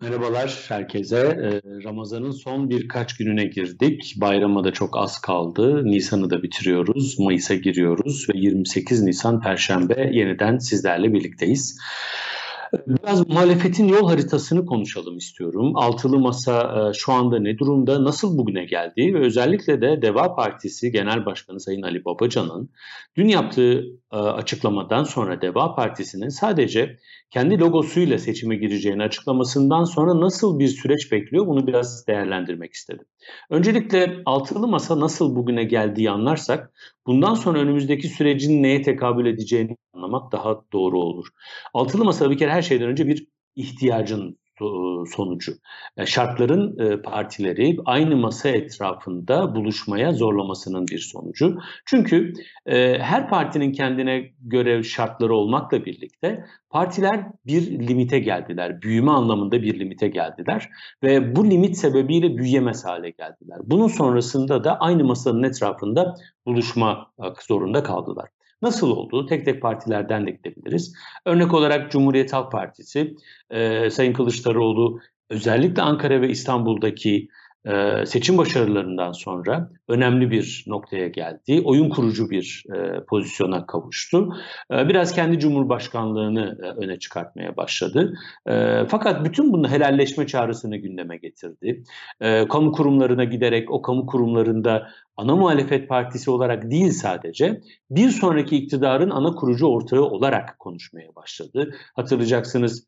Merhabalar herkese. Ee, Ramazan'ın son birkaç gününe girdik. Bayrama da çok az kaldı. Nisan'ı da bitiriyoruz. Mayıs'a giriyoruz ve 28 Nisan Perşembe yeniden sizlerle birlikteyiz. Biraz muhalefetin yol haritasını konuşalım istiyorum. Altılı Masa e, şu anda ne durumda, nasıl bugüne geldi ve özellikle de Deva Partisi Genel Başkanı Sayın Ali Babacan'ın dün yaptığı e, açıklamadan sonra Deva Partisi'nin sadece kendi logosuyla seçime gireceğini açıklamasından sonra nasıl bir süreç bekliyor bunu biraz değerlendirmek istedim. Öncelikle altılı masa nasıl bugüne geldiği anlarsak bundan sonra önümüzdeki sürecin neye tekabül edeceğini anlamak daha doğru olur. Altılı masa bir kere her şeyden önce bir ihtiyacın sonucu. Şartların e, partileri aynı masa etrafında buluşmaya zorlamasının bir sonucu. Çünkü e, her partinin kendine göre şartları olmakla birlikte partiler bir limite geldiler. Büyüme anlamında bir limite geldiler ve bu limit sebebiyle büyüyemez hale geldiler. Bunun sonrasında da aynı masanın etrafında buluşma zorunda kaldılar. Nasıl olduğu tek tek partilerden de gidebiliriz. Örnek olarak Cumhuriyet Halk Partisi, e, Sayın Kılıçdaroğlu özellikle Ankara ve İstanbul'daki seçim başarılarından sonra önemli bir noktaya geldi. Oyun kurucu bir pozisyona kavuştu. Biraz kendi cumhurbaşkanlığını öne çıkartmaya başladı. Fakat bütün bunu helalleşme çağrısını gündeme getirdi. Kamu kurumlarına giderek o kamu kurumlarında ana muhalefet partisi olarak değil sadece bir sonraki iktidarın ana kurucu ortağı olarak konuşmaya başladı. Hatırlayacaksınız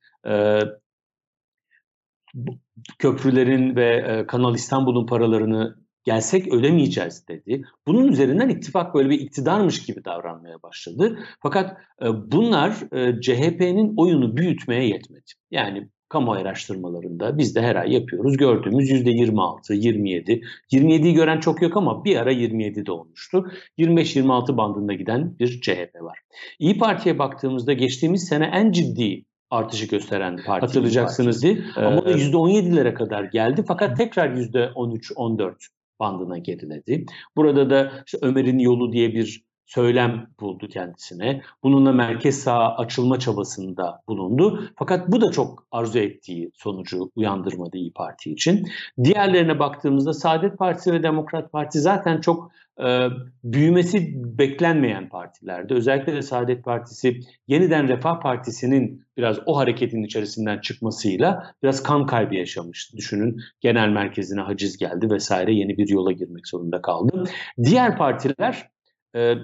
köprülerin ve e, Kanal İstanbul'un paralarını gelsek ödemeyeceğiz dedi. Bunun üzerinden ittifak böyle bir iktidarmış gibi davranmaya başladı. Fakat e, bunlar e, CHP'nin oyunu büyütmeye yetmedi. Yani kamu araştırmalarında biz de her ay yapıyoruz. Gördüğümüz %26, 27. 27'yi gören çok yok ama bir ara 27 de olmuştu. 25-26 bandında giden bir CHP var. İyi Parti'ye baktığımızda geçtiğimiz sene en ciddi artışı gösteren parti. Hatırlayacaksınız değil. Ee, Ama da %17'lere kadar geldi fakat tekrar %13-14 bandına geriledi. Burada da işte Ömer'in yolu diye bir söylem buldu kendisine. Bununla merkez sağ açılma çabasında bulundu. Fakat bu da çok arzu ettiği sonucu uyandırmadı İyi Parti için. Diğerlerine baktığımızda Saadet Partisi ve Demokrat Parti zaten çok e, büyümesi beklenmeyen partilerdi. Özellikle de Saadet Partisi yeniden Refah Partisi'nin biraz o hareketin içerisinden çıkmasıyla biraz kan kaybı yaşamıştı. Düşünün genel merkezine haciz geldi vesaire yeni bir yola girmek zorunda kaldı. Diğer partiler e,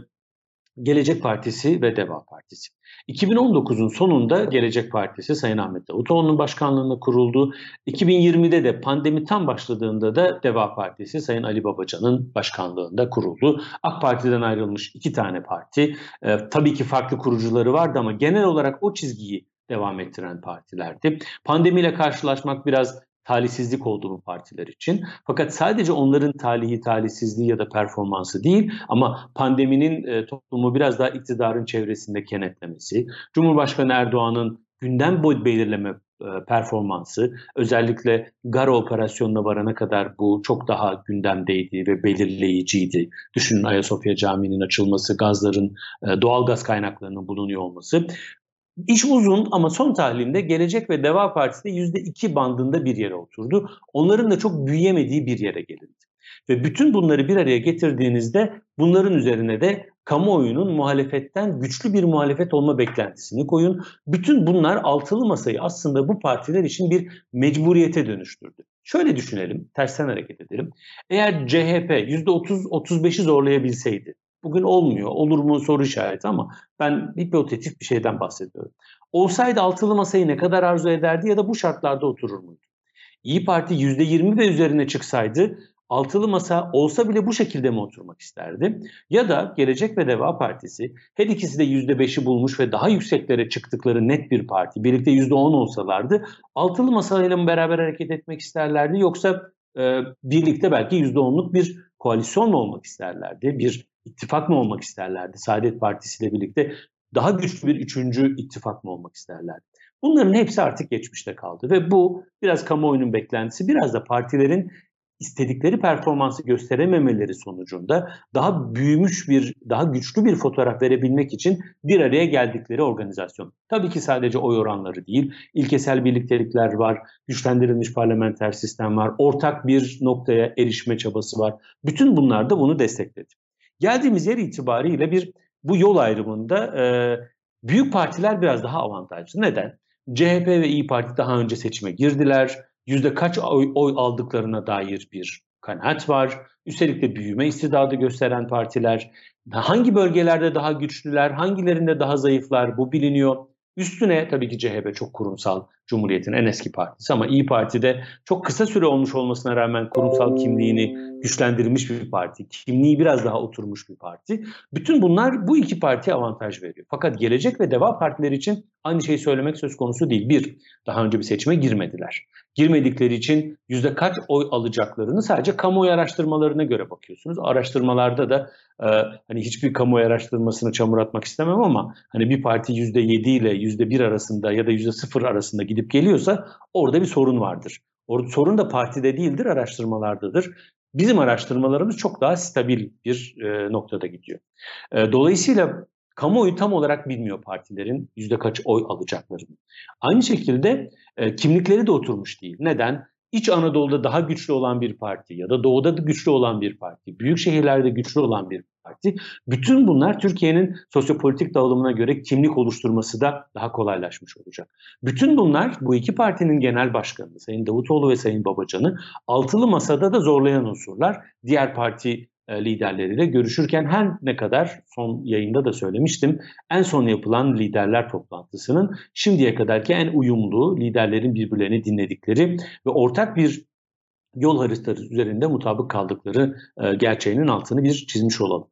Gelecek Partisi ve Deva Partisi. 2019'un sonunda Gelecek Partisi Sayın Ahmet Davutoğlu'nun başkanlığında kuruldu. 2020'de de pandemi tam başladığında da Deva Partisi Sayın Ali Babacan'ın başkanlığında kuruldu. AK Parti'den ayrılmış iki tane parti. Ee, tabii ki farklı kurucuları vardı ama genel olarak o çizgiyi devam ettiren partilerdi. Pandemiyle karşılaşmak biraz talihsizlik oldu bu partiler için. Fakat sadece onların talihi, talihsizliği ya da performansı değil ama pandeminin e, toplumu biraz daha iktidarın çevresinde kenetlemesi, Cumhurbaşkanı Erdoğan'ın gündem boy belirleme e, performansı özellikle Gara operasyonuna varana kadar bu çok daha gündemdeydi ve belirleyiciydi. Düşünün Ayasofya Camii'nin açılması, gazların, e, doğal gaz kaynaklarının bulunuyor olması. İş uzun ama son tahlilinde Gelecek ve Deva Partisi de %2 bandında bir yere oturdu. Onların da çok büyüyemediği bir yere gelindi. Ve bütün bunları bir araya getirdiğinizde bunların üzerine de kamuoyunun muhalefetten güçlü bir muhalefet olma beklentisini koyun. Bütün bunlar altılı masayı aslında bu partiler için bir mecburiyete dönüştürdü. Şöyle düşünelim, tersten hareket edelim. Eğer CHP %30-35'i zorlayabilseydi, Bugün olmuyor. Olur mu soru işareti ama ben hipotetik bir şeyden bahsediyorum. Olsaydı altılı masayı ne kadar arzu ederdi ya da bu şartlarda oturur muydu? İyi Parti %20 ve üzerine çıksaydı altılı masa olsa bile bu şekilde mi oturmak isterdi? Ya da Gelecek ve Deva Partisi her ikisi de %5'i bulmuş ve daha yükseklere çıktıkları net bir parti. Birlikte %10 olsalardı altılı masayla mı beraber hareket etmek isterlerdi yoksa e, birlikte belki %10'luk bir koalisyon mu olmak isterlerdi? Bir ittifak mı olmak isterlerdi? Saadet Partisi ile birlikte daha güçlü bir üçüncü ittifak mı olmak isterlerdi? Bunların hepsi artık geçmişte kaldı ve bu biraz kamuoyunun beklentisi, biraz da partilerin istedikleri performansı gösterememeleri sonucunda daha büyümüş bir, daha güçlü bir fotoğraf verebilmek için bir araya geldikleri organizasyon. Tabii ki sadece oy oranları değil, ilkesel birliktelikler var, güçlendirilmiş parlamenter sistem var, ortak bir noktaya erişme çabası var. Bütün bunlar da bunu destekledi. Geldiğimiz yer itibariyle bir bu yol ayrımında e, büyük partiler biraz daha avantajlı. Neden? CHP ve İyi Parti daha önce seçime girdiler yüzde kaç oy, oy aldıklarına dair bir kanaat var. Üstelik de büyüme istidadı gösteren partiler. Hangi bölgelerde daha güçlüler, hangilerinde daha zayıflar bu biliniyor. Üstüne tabii ki CHP çok kurumsal, Cumhuriyet'in en eski partisi ama İyi Parti'de çok kısa süre olmuş olmasına rağmen kurumsal kimliğini güçlendirilmiş bir parti, kimliği biraz daha oturmuş bir parti. Bütün bunlar bu iki partiye avantaj veriyor. Fakat Gelecek ve Deva partileri için aynı şeyi söylemek söz konusu değil. Bir, daha önce bir seçime girmediler. Girmedikleri için yüzde kaç oy alacaklarını sadece kamuoyu araştırmalarına göre bakıyorsunuz. Araştırmalarda da e, hani hiçbir kamuoyu araştırmasını çamur atmak istemem ama hani bir parti yüzde yedi ile yüzde bir arasında ya da yüzde sıfır arasında gidip geliyorsa orada bir sorun vardır. Orada sorun da partide değildir, araştırmalardadır. Bizim araştırmalarımız çok daha stabil bir e, noktada gidiyor. E, dolayısıyla kamuoyu tam olarak bilmiyor partilerin yüzde kaç oy alacaklarını. Aynı şekilde e, kimlikleri de oturmuş değil. Neden? İç Anadolu'da daha güçlü olan bir parti ya da doğuda da güçlü olan bir parti, büyük şehirlerde güçlü olan bir Parti. Bütün bunlar Türkiye'nin sosyopolitik dağılımına göre kimlik oluşturması da daha kolaylaşmış olacak. Bütün bunlar bu iki partinin genel başkanı Sayın Davutoğlu ve Sayın Babacan'ı altılı masada da zorlayan unsurlar. Diğer parti liderleriyle görüşürken her ne kadar son yayında da söylemiştim en son yapılan liderler toplantısının şimdiye kadarki en uyumlu liderlerin birbirlerini dinledikleri ve ortak bir yol haritası üzerinde mutabık kaldıkları e, gerçeğinin altını bir çizmiş olalım.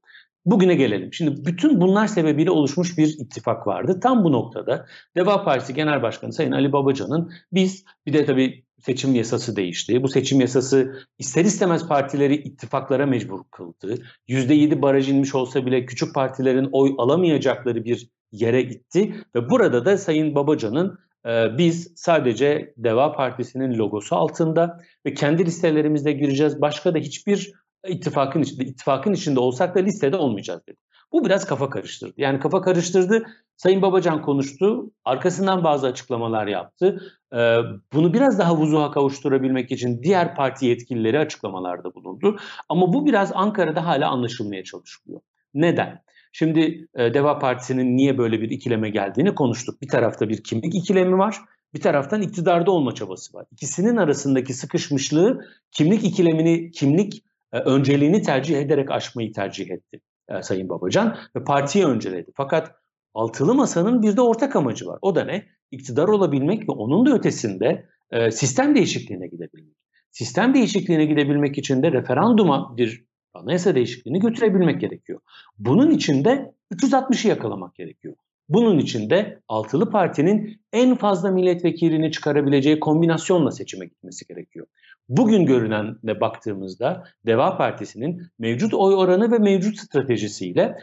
Bugüne gelelim. Şimdi bütün bunlar sebebiyle oluşmuş bir ittifak vardı. Tam bu noktada Deva Partisi Genel Başkanı Sayın Ali Babacan'ın biz bir de tabii seçim yasası değişti. Bu seçim yasası ister istemez partileri ittifaklara mecbur kıldı. %7 baraj inmiş olsa bile küçük partilerin oy alamayacakları bir yere itti. Ve burada da Sayın Babacan'ın e, biz sadece Deva Partisi'nin logosu altında ve kendi listelerimizde gireceğiz. Başka da hiçbir ittifakın içinde, ittifakın içinde olsak da listede olmayacağız dedi. Bu biraz kafa karıştırdı. Yani kafa karıştırdı. Sayın Babacan konuştu. Arkasından bazı açıklamalar yaptı. Ee, bunu biraz daha vuzuha kavuşturabilmek için diğer parti yetkilileri açıklamalarda bulundu. Ama bu biraz Ankara'da hala anlaşılmaya çalışılıyor. Neden? Şimdi e, Deva Partisi'nin niye böyle bir ikileme geldiğini konuştuk. Bir tarafta bir kimlik ikilemi var. Bir taraftan iktidarda olma çabası var. İkisinin arasındaki sıkışmışlığı kimlik ikilemini, kimlik önceliğini tercih ederek aşmayı tercih etti e, Sayın Babacan ve partiyi önceledi. Fakat altılı masanın bir de ortak amacı var. O da ne? İktidar olabilmek ve onun da ötesinde e, sistem değişikliğine gidebilmek. Sistem değişikliğine gidebilmek için de referanduma bir anayasa değişikliğini götürebilmek gerekiyor. Bunun için de 360'ı yakalamak gerekiyor. Bunun için de altılı partinin en fazla milletvekilini çıkarabileceği kombinasyonla seçime gitmesi gerekiyor. Bugün görünenle baktığımızda Deva Partisi'nin mevcut oy oranı ve mevcut stratejisiyle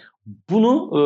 bunu e,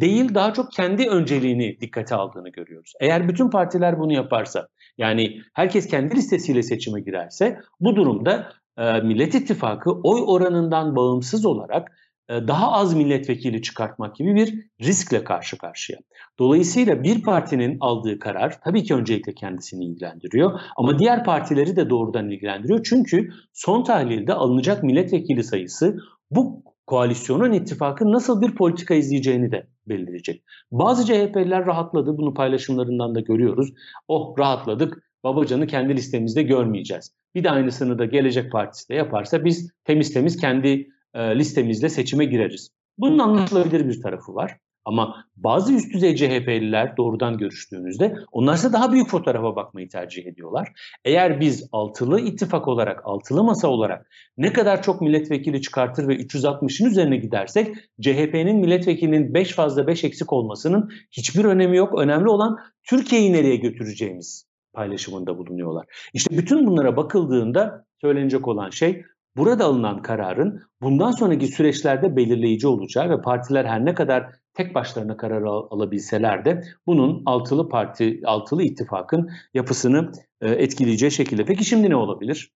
değil daha çok kendi önceliğini dikkate aldığını görüyoruz. Eğer bütün partiler bunu yaparsa yani herkes kendi listesiyle seçime girerse bu durumda e, Millet İttifakı oy oranından bağımsız olarak daha az milletvekili çıkartmak gibi bir riskle karşı karşıya. Dolayısıyla bir partinin aldığı karar tabii ki öncelikle kendisini ilgilendiriyor ama diğer partileri de doğrudan ilgilendiriyor. Çünkü son tahlilde alınacak milletvekili sayısı bu koalisyonun ittifakın nasıl bir politika izleyeceğini de belirleyecek. Bazı CHP'liler rahatladı. Bunu paylaşımlarından da görüyoruz. Oh rahatladık. Babacan'ı kendi listemizde görmeyeceğiz. Bir de aynısını da Gelecek Partisi de yaparsa biz temiz temiz kendi e, listemizle seçime gireriz. Bunun anlaşılabilir bir tarafı var. Ama bazı üst düzey CHP'liler doğrudan görüştüğünüzde onlarsa daha büyük fotoğrafa bakmayı tercih ediyorlar. Eğer biz altılı ittifak olarak, altılı masa olarak ne kadar çok milletvekili çıkartır ve 360'ın üzerine gidersek CHP'nin milletvekilinin 5 fazla 5 eksik olmasının hiçbir önemi yok. Önemli olan Türkiye'yi nereye götüreceğimiz paylaşımında bulunuyorlar. İşte bütün bunlara bakıldığında söylenecek olan şey burada alınan kararın bundan sonraki süreçlerde belirleyici olacağı ve partiler her ne kadar tek başlarına karar al- alabilseler de bunun altılı parti, altılı ittifakın yapısını e, etkileyeceği şekilde. Peki şimdi ne olabilir?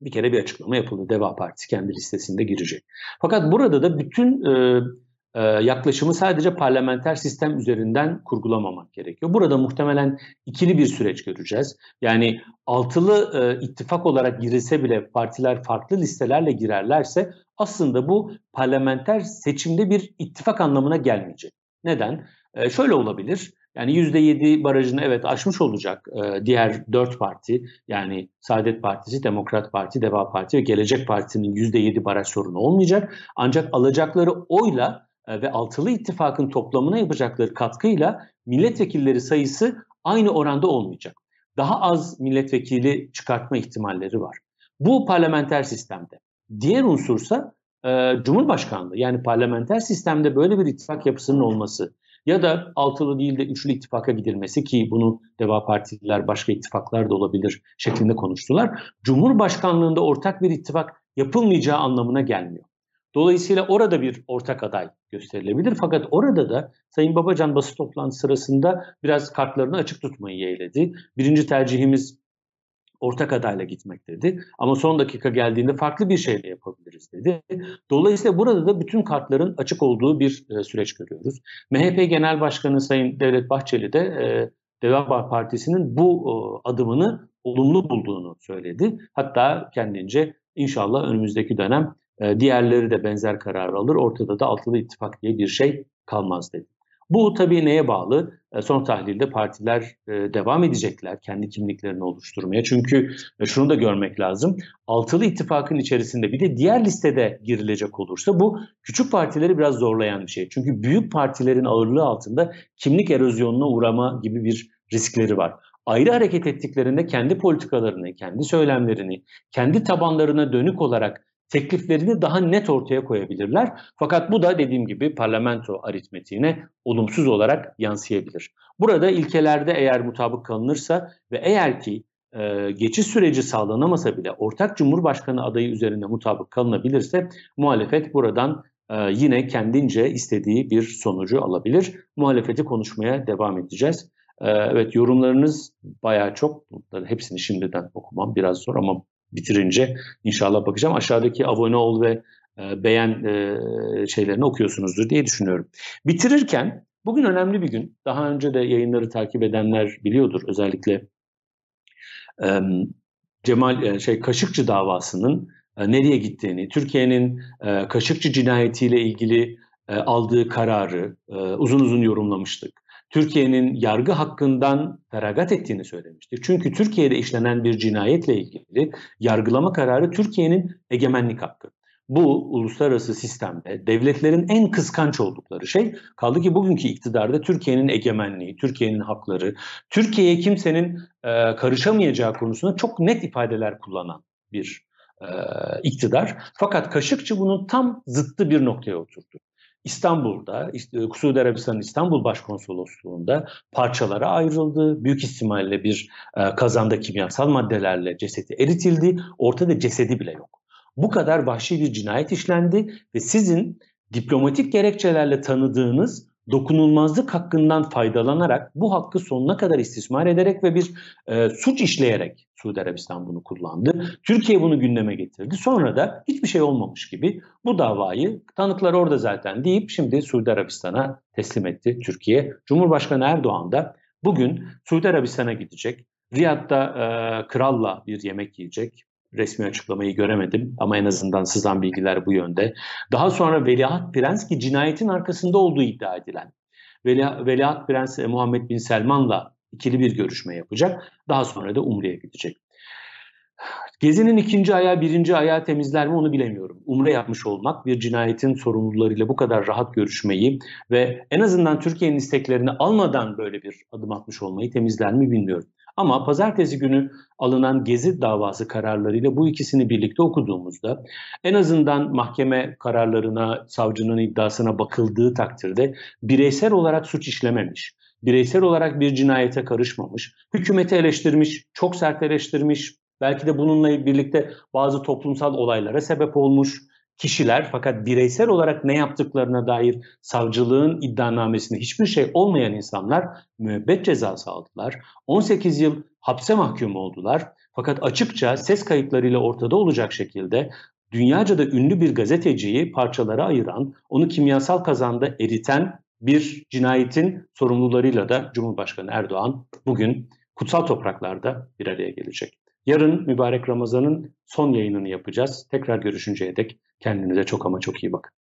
Bir kere bir açıklama yapıldı. Deva Partisi kendi listesinde girecek. Fakat burada da bütün e, e, yaklaşımı sadece parlamenter sistem üzerinden kurgulamamak gerekiyor. Burada muhtemelen ikili bir süreç göreceğiz. Yani altılı e, ittifak olarak girilse bile partiler farklı listelerle girerlerse aslında bu parlamenter seçimde bir ittifak anlamına gelmeyecek. Neden? E, şöyle olabilir. Yani %7 barajını evet aşmış olacak e, diğer dört parti yani Saadet Partisi, Demokrat Parti, Deva Parti ve Gelecek Partisi'nin %7 baraj sorunu olmayacak. Ancak alacakları oyla ve altılı ittifakın toplamına yapacakları katkıyla milletvekilleri sayısı aynı oranda olmayacak. Daha az milletvekili çıkartma ihtimalleri var. Bu parlamenter sistemde. Diğer unsursa e, Cumhurbaşkanlığı yani parlamenter sistemde böyle bir ittifak yapısının olması ya da altılı değil de üçlü ittifaka gidilmesi ki bunu Deva Partililer başka ittifaklar da olabilir şeklinde konuştular. Cumhurbaşkanlığında ortak bir ittifak yapılmayacağı anlamına gelmiyor. Dolayısıyla orada bir ortak aday gösterilebilir. Fakat orada da Sayın Babacan basın toplantısı sırasında biraz kartlarını açık tutmayı yeğledi. Birinci tercihimiz ortak adayla gitmek dedi. Ama son dakika geldiğinde farklı bir şeyle yapabiliriz dedi. Dolayısıyla burada da bütün kartların açık olduğu bir e, süreç görüyoruz. MHP Genel Başkanı Sayın Devlet Bahçeli de e, Deva Partisi'nin bu e, adımını olumlu bulduğunu söyledi. Hatta kendince inşallah önümüzdeki dönem e, diğerleri de benzer karar alır. Ortada da altılı ittifak diye bir şey kalmaz dedi. Bu tabii neye bağlı? E, son tahlilde partiler e, devam edecekler kendi kimliklerini oluşturmaya. Çünkü şunu da görmek lazım. Altılı ittifakın içerisinde bir de diğer listede girilecek olursa bu küçük partileri biraz zorlayan bir şey. Çünkü büyük partilerin ağırlığı altında kimlik erozyonuna uğrama gibi bir riskleri var ayrı hareket ettiklerinde kendi politikalarını, kendi söylemlerini, kendi tabanlarına dönük olarak tekliflerini daha net ortaya koyabilirler. Fakat bu da dediğim gibi parlamento aritmetiğine olumsuz olarak yansıyabilir. Burada ilkelerde eğer mutabık kalınırsa ve eğer ki e, geçiş süreci sağlanamasa bile ortak cumhurbaşkanı adayı üzerinde mutabık kalınabilirse muhalefet buradan e, yine kendince istediği bir sonucu alabilir. Muhalefeti konuşmaya devam edeceğiz. E, evet yorumlarınız bayağı çok. Bunları hepsini şimdiden okumam biraz zor ama bitirince inşallah bakacağım. Aşağıdaki abone ol ve e, beğen e, şeylerini okuyorsunuzdur diye düşünüyorum. Bitirirken bugün önemli bir gün. Daha önce de yayınları takip edenler biliyordur. Özellikle Cemal e, şey Kaşıkçı davasının nereye gittiğini, Türkiye'nin Kaşıkçı cinayetiyle ilgili aldığı kararı uzun uzun yorumlamıştık. Türkiye'nin yargı hakkından feragat ettiğini söylemiştir. Çünkü Türkiye'de işlenen bir cinayetle ilgili yargılama kararı Türkiye'nin egemenlik hakkı. Bu uluslararası sistemde devletlerin en kıskanç oldukları şey kaldı ki bugünkü iktidarda Türkiye'nin egemenliği, Türkiye'nin hakları, Türkiye'ye kimsenin e, karışamayacağı konusunda çok net ifadeler kullanan bir e, iktidar. Fakat Kaşıkçı bunun tam zıttı bir noktaya oturdu. İstanbul'da, işte, Suudi Arabistan'ın İstanbul Başkonsolosluğu'nda parçalara ayrıldı. Büyük ihtimalle bir e, kazanda kimyasal maddelerle cesedi eritildi. Ortada cesedi bile yok. Bu kadar vahşi bir cinayet işlendi ve sizin diplomatik gerekçelerle tanıdığınız dokunulmazlık hakkından faydalanarak bu hakkı sonuna kadar istismar ederek ve bir e, suç işleyerek Suudi Arabistan bunu kullandı. Türkiye bunu gündeme getirdi. Sonra da hiçbir şey olmamış gibi bu davayı tanıklar orada zaten deyip şimdi Suudi Arabistan'a teslim etti Türkiye. Cumhurbaşkanı Erdoğan da bugün Suudi Arabistan'a gidecek. Riyad'da e, kralla bir yemek yiyecek resmi açıklamayı göremedim ama en azından sızan bilgiler bu yönde. Daha sonra Veliaht Prens ki cinayetin arkasında olduğu iddia edilen Veli, Veliaht Prens Muhammed Bin Selman'la ikili bir görüşme yapacak. Daha sonra da Umre'ye gidecek. Gezi'nin ikinci ayağı birinci ayağı temizler mi onu bilemiyorum. Umre yapmış olmak bir cinayetin sorumlularıyla bu kadar rahat görüşmeyi ve en azından Türkiye'nin isteklerini almadan böyle bir adım atmış olmayı temizler mi bilmiyorum. Ama pazartesi günü alınan Gezi davası kararlarıyla bu ikisini birlikte okuduğumuzda en azından mahkeme kararlarına, savcının iddiasına bakıldığı takdirde bireysel olarak suç işlememiş, bireysel olarak bir cinayete karışmamış, hükümeti eleştirmiş, çok sert eleştirmiş, belki de bununla birlikte bazı toplumsal olaylara sebep olmuş, kişiler fakat bireysel olarak ne yaptıklarına dair savcılığın iddianamesinde hiçbir şey olmayan insanlar müebbet cezası aldılar. 18 yıl hapse mahkum oldular. Fakat açıkça ses kayıtlarıyla ortada olacak şekilde dünyaca da ünlü bir gazeteciyi parçalara ayıran, onu kimyasal kazanda eriten bir cinayetin sorumlularıyla da Cumhurbaşkanı Erdoğan bugün kutsal topraklarda bir araya gelecek. Yarın mübarek Ramazan'ın son yayınını yapacağız. Tekrar görüşünceye dek kendinize çok ama çok iyi bakın.